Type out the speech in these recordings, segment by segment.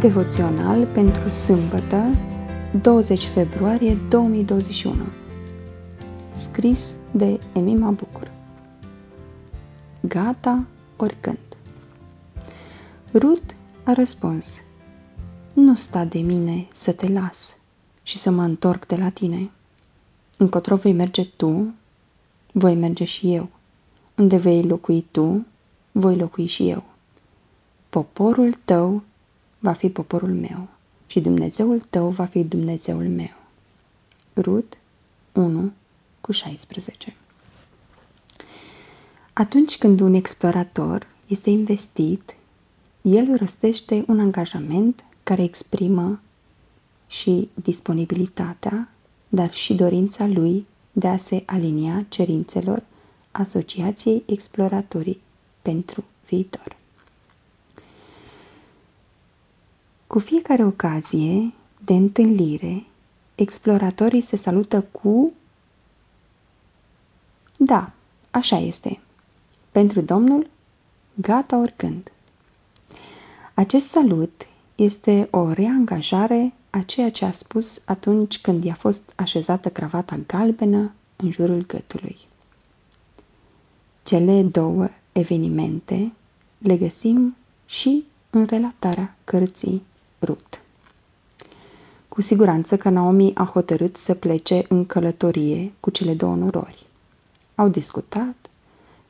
Devoțional pentru sâmbătă, 20 februarie 2021 Scris de Emima Bucur Gata oricând Ruth a răspuns Nu sta de mine să te las și să mă întorc de la tine. Încotro vei merge tu, voi merge și eu. Unde vei locui tu, voi locui și eu. Poporul tău va fi poporul meu și Dumnezeul tău va fi Dumnezeul meu. Rut 1 cu 16 Atunci când un explorator este investit, el rostește un angajament care exprimă și disponibilitatea, dar și dorința lui de a se alinia cerințelor Asociației Exploratorii pentru viitor. Cu fiecare ocazie de întâlnire, exploratorii se salută cu Da, așa este. Pentru Domnul, gata oricând. Acest salut este o reangajare a ceea ce a spus atunci când i-a fost așezată cravata galbenă în jurul gâtului. Cele două evenimente le găsim și în relatarea cărții Rut. Cu siguranță că Naomi a hotărât să plece în călătorie cu cele două norori. Au discutat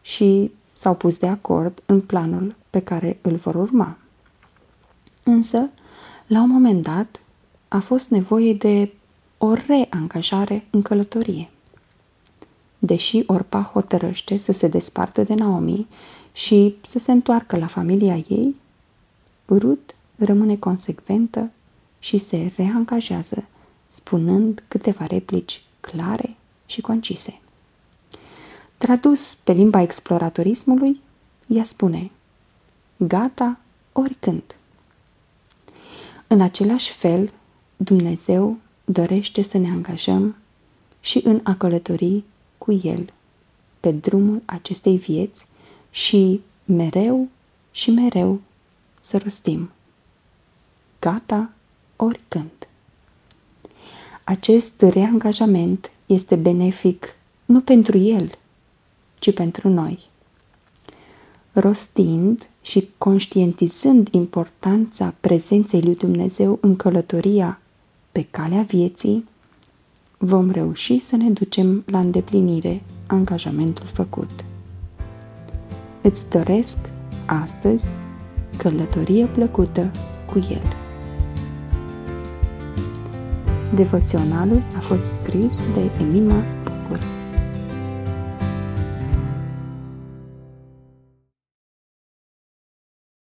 și s-au pus de acord în planul pe care îl vor urma. Însă, la un moment dat, a fost nevoie de o reangajare în călătorie. Deși Orpa hotărăște să se despartă de Naomi și să se întoarcă la familia ei, Ruth rămâne consecventă și se reangajează, spunând câteva replici clare și concise. Tradus pe limba exploratorismului, ea spune Gata oricând. În același fel, Dumnezeu dorește să ne angajăm și în a călători cu El pe drumul acestei vieți și mereu și mereu să rostim gata oricând. Acest reangajament este benefic nu pentru el, ci pentru noi. Rostind și conștientizând importanța prezenței lui Dumnezeu în călătoria pe calea vieții, vom reuși să ne ducem la îndeplinire angajamentul făcut. Îți doresc astăzi călătorie plăcută cu El. Devoționalul a fost scris de Emima Bucur.